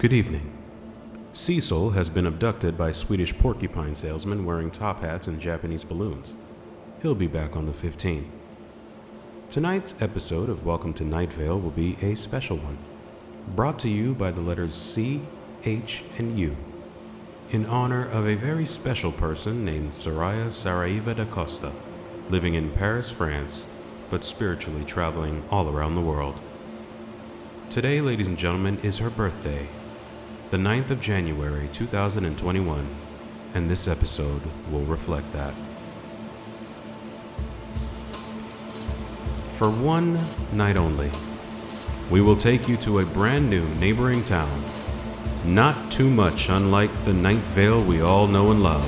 Good evening. Cecil has been abducted by Swedish porcupine salesmen wearing top hats and Japanese balloons. He'll be back on the 15th. Tonight's episode of Welcome to Night Vale will be a special one, brought to you by the letters C, H, and U, in honor of a very special person named Soraya Saraiva da Costa, living in Paris, France, but spiritually traveling all around the world. Today, ladies and gentlemen, is her birthday, the 9th of January 2021, and this episode will reflect that. For one night only, we will take you to a brand new neighboring town, not too much unlike the Night Vale we all know and love.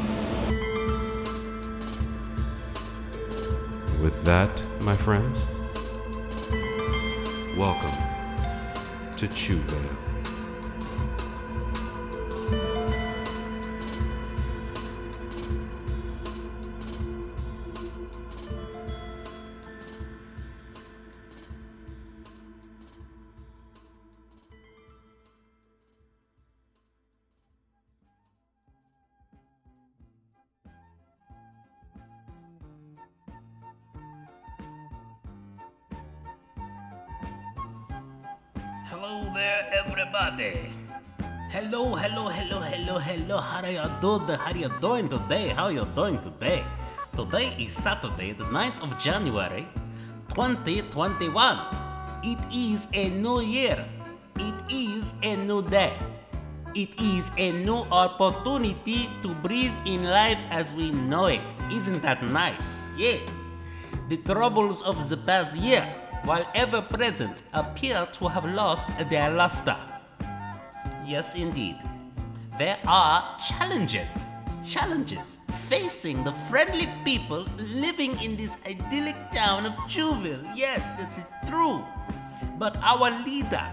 With that, my friends, welcome to Chew Vale. Hello there, everybody. Hello, hello, hello, hello, hello. How are you doing? How are you doing today? How are you doing today? Today is Saturday, the 9th of January, 2021. It is a new year. It is a new day. It is a new opportunity to breathe in life as we know it. Isn't that nice? Yes. The troubles of the past year, while ever present, appear to have lost their luster. Yes, indeed. There are challenges, challenges facing the friendly people living in this idyllic town of Chewville. Yes, that's true. But our leader,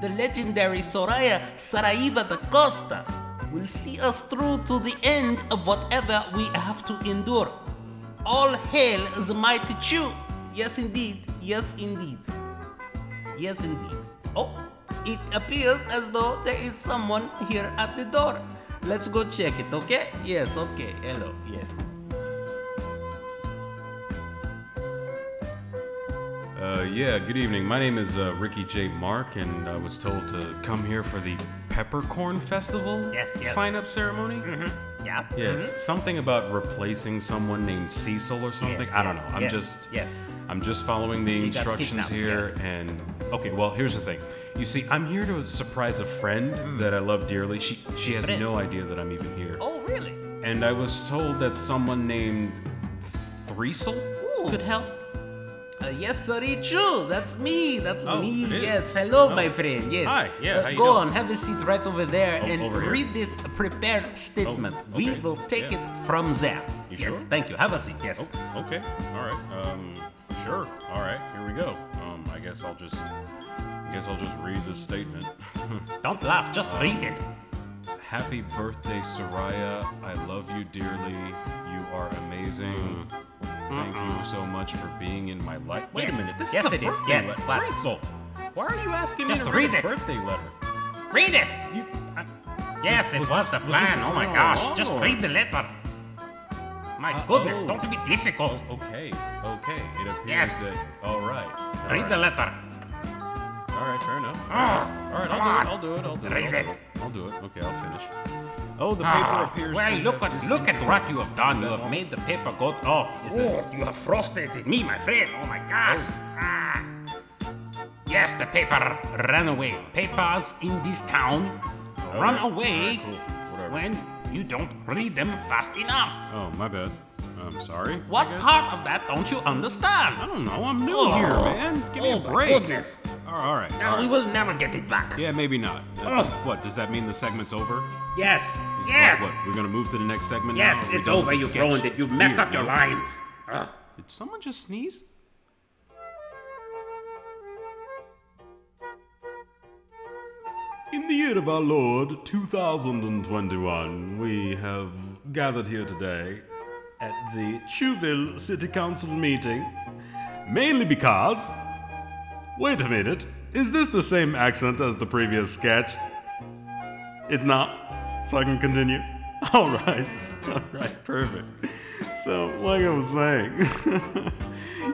the legendary Soraya Saraiva da Costa, will see us through to the end of whatever we have to endure. All hail the mighty Chu. Yes, indeed. Yes, indeed. Yes, indeed. Oh, it appears as though there is someone here at the door. Let's go check it, okay? Yes, okay. Hello, yes. Uh, yeah, good evening. My name is uh, Ricky J. Mark, and I was told to come here for the Peppercorn Festival Yes, yes. sign up ceremony. Yeah? Yes, something about replacing someone named Cecil or something. Yes, I don't yes, know. I'm yes, just yes. I'm just following the He got instructions here yes. and okay, well, here's the thing. You see, I'm here to surprise a friend that I love dearly. She she has. Friend? no idea that I'm even here. Oh, really? And I was told that someone named Threesel could help. Uh, yes, sorry, true. That's me. That's Oh, me. Yes. Hello, Oh. my friend. Yes. Hi, yeah, Uh, go doing? on, have a seat right over there Oh, and over read this prepared statement. Oh, We will take yeah. it from there. You yes. sure? Thank you. Have a seat. Yes. Oh, okay. All right. Um, sure. All right. Here we go. Um, I guess I'll just, I guess I'll just read this statement. Don't laugh. Just read it. Happy birthday, Soraya. I love you dearly. You are amazing. Thank you so much for being in my life. Wait Yes. a minute. This Yes, is a it is. birthday Yes. letter. What? Rachel, why are you asking Just me to read read it. a birthday letter? Read it. You, I, Yes, it was, Was this- the was plan. Oh my gosh. along, Just read the letter. My Uh, goodness. oh. Don't be difficult. okay. Okay. It appears Yes. that. All right. all read right. the letter. All right, fair enough. Oh, All right, I'll do it. I'll do it. I'll do Read it. it. I'll do it. Okay, I'll finish. Oh, the paper Ah, appears well, to look at look at what you have done. You have made the paper go. Oh, Is oh, you have frustrated me, my friend. Oh my gosh. Ah. Yes, the paper ran away. Papers in this town run Okay. away Alright, cool. When you don't read them fast enough. Oh, my bad. I'm sorry. What part of that don't you understand? I don't know. I'm new Oh. here, man. Give me Oh, a break. goodness. All right. All right. Now all we will never get it back. Yeah, maybe not. Uh, What does that mean? The segment's over? Yes. Is- Yes. What, what? We're gonna move to the next segment? Yes, Are we it's over. You've sketch? ruined it. You've It's messed weird, up your no? lines. Ugh. Did someone just sneeze? In the year of our Lord 2021, we have gathered here today at the Chuville City Council meeting, mainly because. Wait a minute, is this the same accent as the previous sketch? It's not? So I can continue? All right. All right, perfect. So, like I was saying,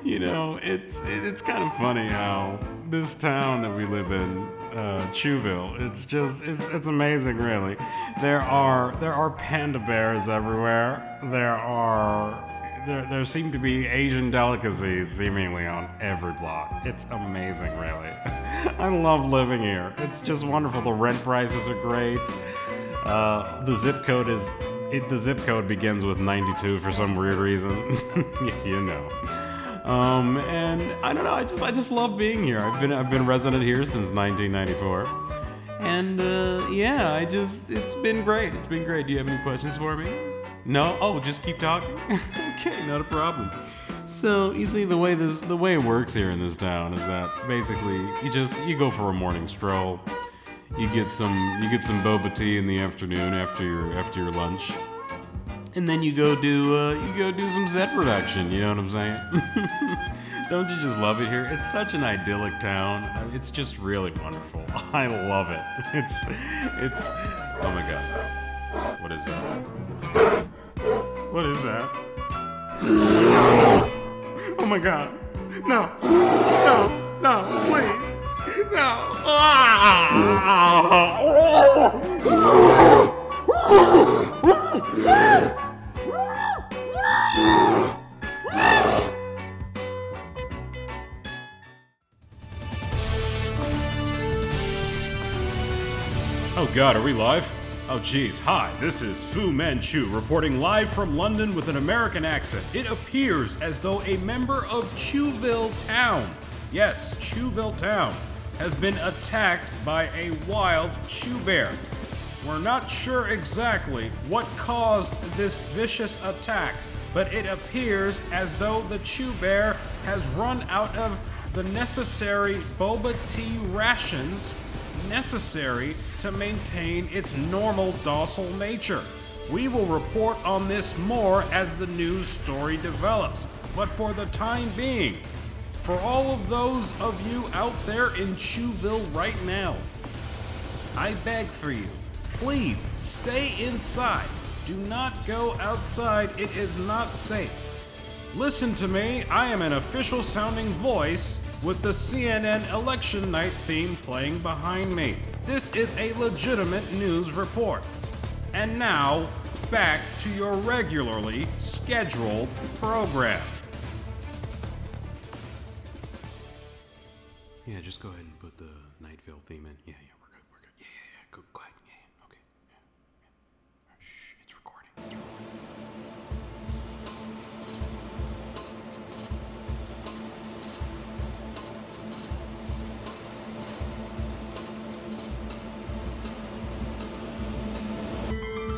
you know, it's it's kind of funny how this town that we live in, uh, Chewville, it's just it's it's amazing, really. There are there are panda bears everywhere. There are there, there seem to be Asian delicacies seemingly on every block. It's amazing, really. I love living here. It's just wonderful. The rent prices are great. Uh, the zip code is it. The zip code begins with 92 for some weird reason. you know. Um, and I don't know. I just I just love being here. I've been I've been resident here since 1994. And uh, yeah, I just it's been great. It's been great. Do you have any questions for me? No? Oh, just keep talking? okay, not a problem. So you see the way this the way it works here in this town is that basically you just you go for a morning stroll. You get some you get some boba tea in the afternoon after your after your lunch. And then you go do uh, you go do some Zed production, you know what I'm saying? Don't you just love it here? It's such an idyllic town. It's just really wonderful. I love it. It's it's oh my god. What is that? What is that? Oh my god. No. No. No. Please. No. Oh god, are we live? Oh geez, hi, this is Fu Manchu reporting live from London with an American accent. It appears as though a member of Chewville Town, yes, Chewville Town, has been attacked by a wild chew bear. We're not sure exactly what caused this vicious attack, but it appears as though the chew bear has run out of the necessary boba tea rations necessary to maintain its normal docile nature. We will report on this more as the news story develops, but for the time being, for all of those of you out there in Chewville right now, I beg for you, please stay inside. Do not go outside, it is not safe. Listen to me, I am an official sounding voice with the CNN election night theme playing behind me. This is a legitimate news report. And now, back to your regularly scheduled program. Yeah, just go ahead and put the Night Vale theme in. Yeah, yeah, we're good, we're good. Yeah, yeah, yeah, go, go ahead. Yeah, yeah, okay. Yeah, yeah. Shh, it's recording. It's recording.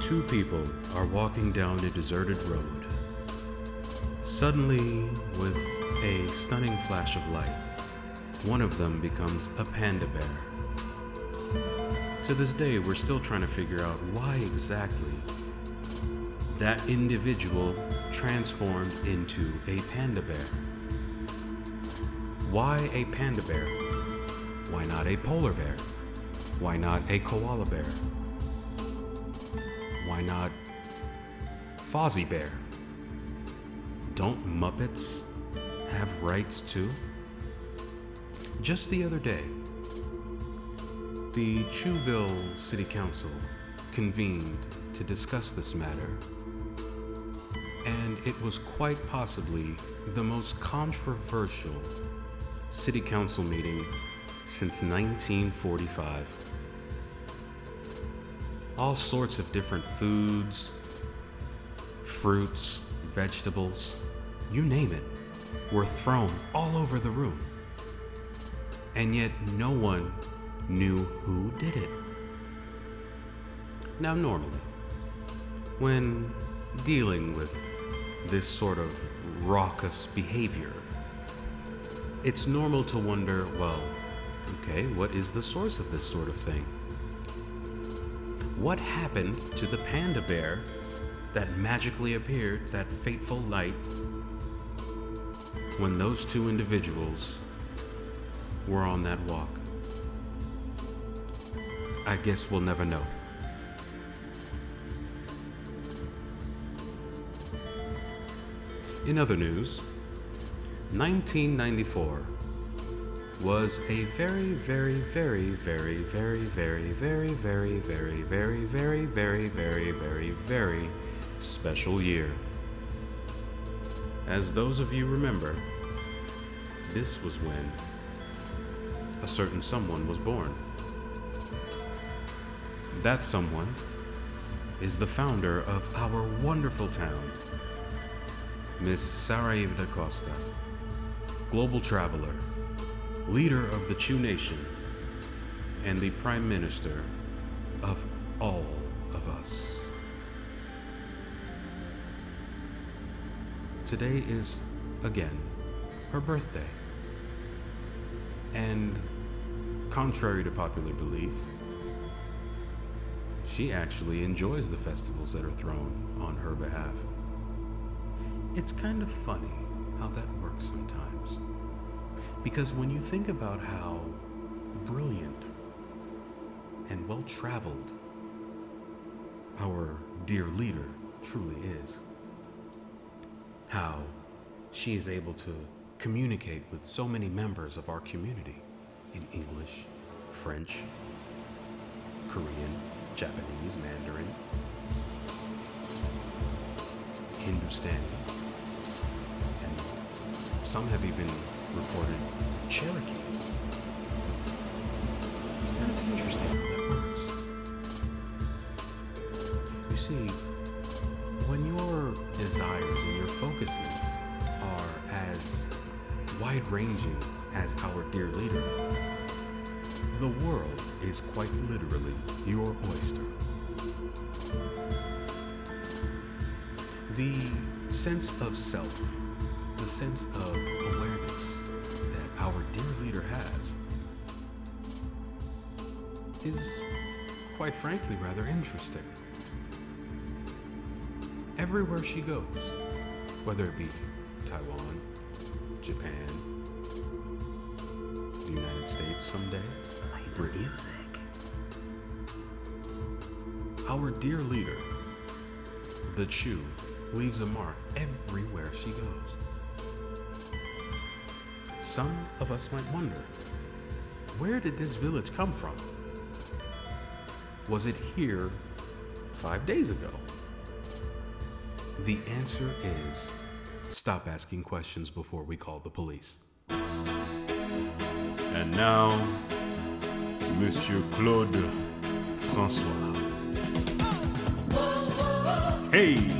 Two people are walking down a deserted road. Suddenly, with a stunning flash of light, one of them becomes a panda bear. To this day, we're still trying to figure out why exactly that individual transformed into a panda bear. Why a panda bear? Why not a polar bear? Why not a koala bear? Why not Fozzie Bear? Don't Muppets have rights too? Just the other day, the Chewville City Council convened to discuss this matter, and it was quite possibly the most controversial city council meeting since 1945 all sorts of different foods, fruits, vegetables, you name it, were thrown all over the room. And yet no one knew who did it. Now, normally, when dealing with this sort of raucous behavior, it's normal to wonder well, okay, what is the source of this sort of thing? What happened to the panda bear that magically appeared that fateful night when those two individuals were on that walk. I guess we'll never know. In other news, 1994 was a very, very, very, very, very, very, very, very, very, very, very, very, very, very, very special year. As those of you remember, this was when a certain someone was born. That someone is the founder of our wonderful town, Miss Saraiva da Costa, global traveler, leader of the Chu Nation, and the Prime Minister of all of us. Today is, again, her birthday. And, contrary to popular belief, she actually enjoys the festivals that are thrown on her behalf. It's kind of funny how that works sometimes. Because when you think about how brilliant and well traveled our dear leader truly is, how she is able to communicate with so many members of our community in English, French, Korean, Japanese, Mandarin, Hindustani, and some have even reported Cherokee. It's kind of interesting how that works. You see, when your desires and your focuses wide ranging as our dear leader, the world is quite literally your oyster. The sense of self, the sense of awareness that our dear leader has, is quite frankly rather interesting. Everywhere she goes, whether it be Taiwan, Japan, States someday, Play the Britain, music. Our dear leader, the Chew, leaves a mark everywhere she goes. Some of us might wonder where did this village come from? Was it here five days ago? The answer is stop asking questions before we call the police. And now, Monsieur Claude Francois. Hey!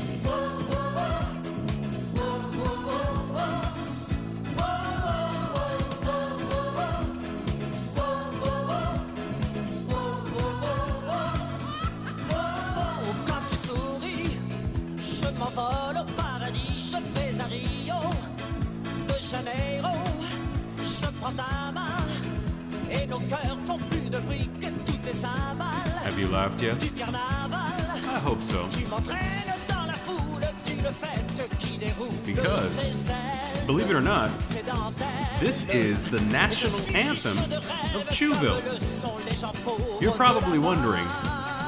This is the national anthem of Chewville. You're probably wondering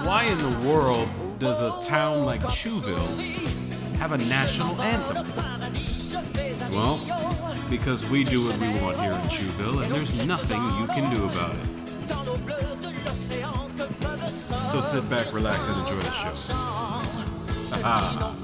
why in the world does a town like Chewville have a national anthem? Well, because we do what we want here in Chewville, and there's nothing you can do about it. So sit back, relax, and enjoy the show. Ah.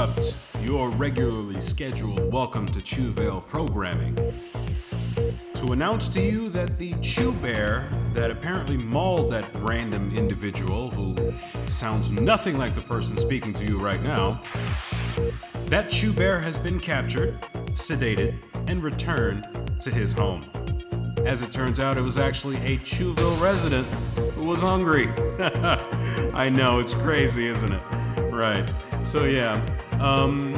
Interrupt your regularly scheduled Welcome to Chewvale programming to announce to you that the Chew Bear that apparently mauled that random individual who sounds nothing like the person speaking to you right now, that Chew Bear has been captured, sedated, and returned to his home. As it turns out, it was actually a Chewville resident who was hungry. I know, it's crazy, isn't it? Right. So, yeah. Um,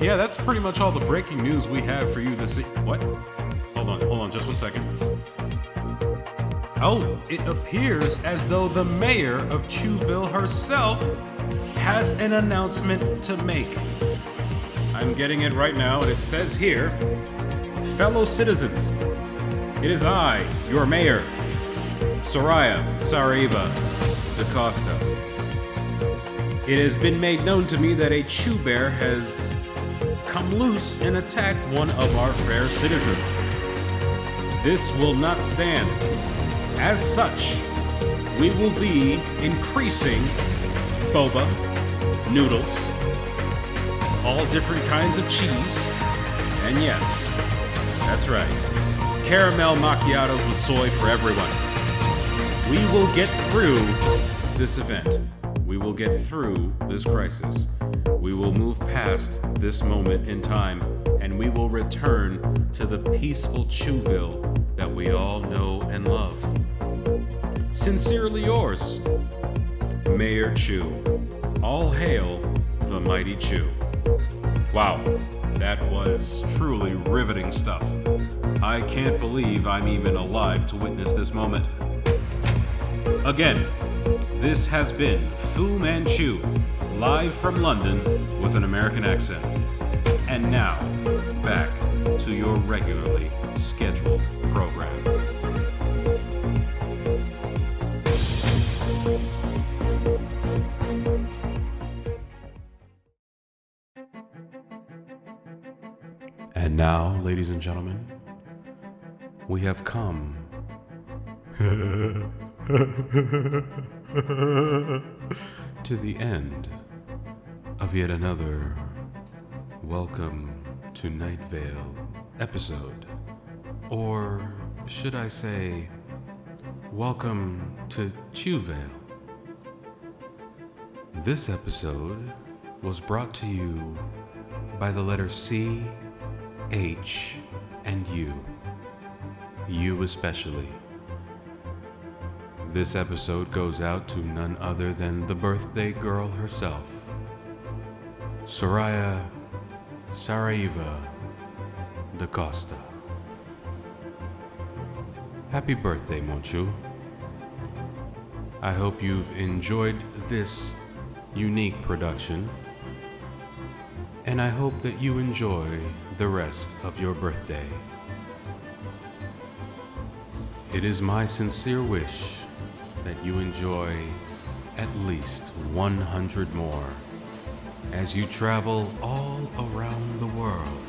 yeah, that's pretty much all the breaking news we have for you this e- What? Hold on, hold on, just one second. Oh, it appears as though the mayor of Chewville herself has an announcement to make. I'm getting it right now, and it says here Fellow citizens, it is I, your mayor, Soraya Saraiva DaCosta. It has been made known to me that a Chew Bear has come loose and attacked one of our fair citizens. This will not stand. As such, we will be increasing boba, noodles, all different kinds of cheese, and yes, that's right, caramel macchiatos with soy for everyone. We will get through this event. We will get through this crisis. We will move past this moment in time, and we will return to the peaceful Chewville that we all know and love. Sincerely yours, Mayor Chew. All hail the mighty Chew. Wow, that was truly riveting stuff. I can't believe I'm even alive to witness this moment. Again, this has been Fu Manchu, live from London with an American accent. And now, back to your regularly scheduled program. And now, ladies and gentlemen, we have come to the end of yet another Welcome to Night Vale episode. Or should I say, Welcome to Chewvale. This episode was brought to you by the letter C, H, and U. You especially. This episode goes out to none other than the birthday girl herself, Soraya Saraiva da Costa. Happy birthday, Monchu. I hope you've enjoyed this unique production, and I hope that you enjoy the rest of your birthday. It is my sincere wish that you enjoy at least 100 more as you travel all around the world,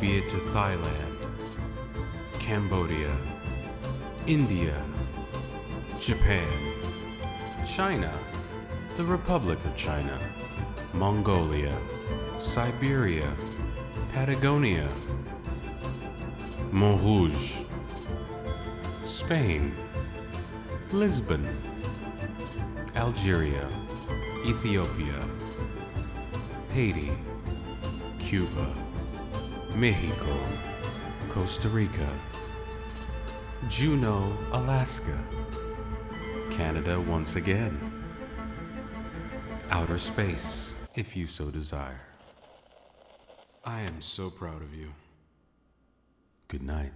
be it to Thailand, Cambodia, India, Japan, China, the Republic of China, Mongolia, Siberia, Patagonia, Montrouge, Spain, Lisbon, Algeria, Ethiopia, Haiti, Cuba, Mexico, Costa Rica, Juneau, Alaska, Canada once again, outer space, if you so desire. I am so proud of you. Good night.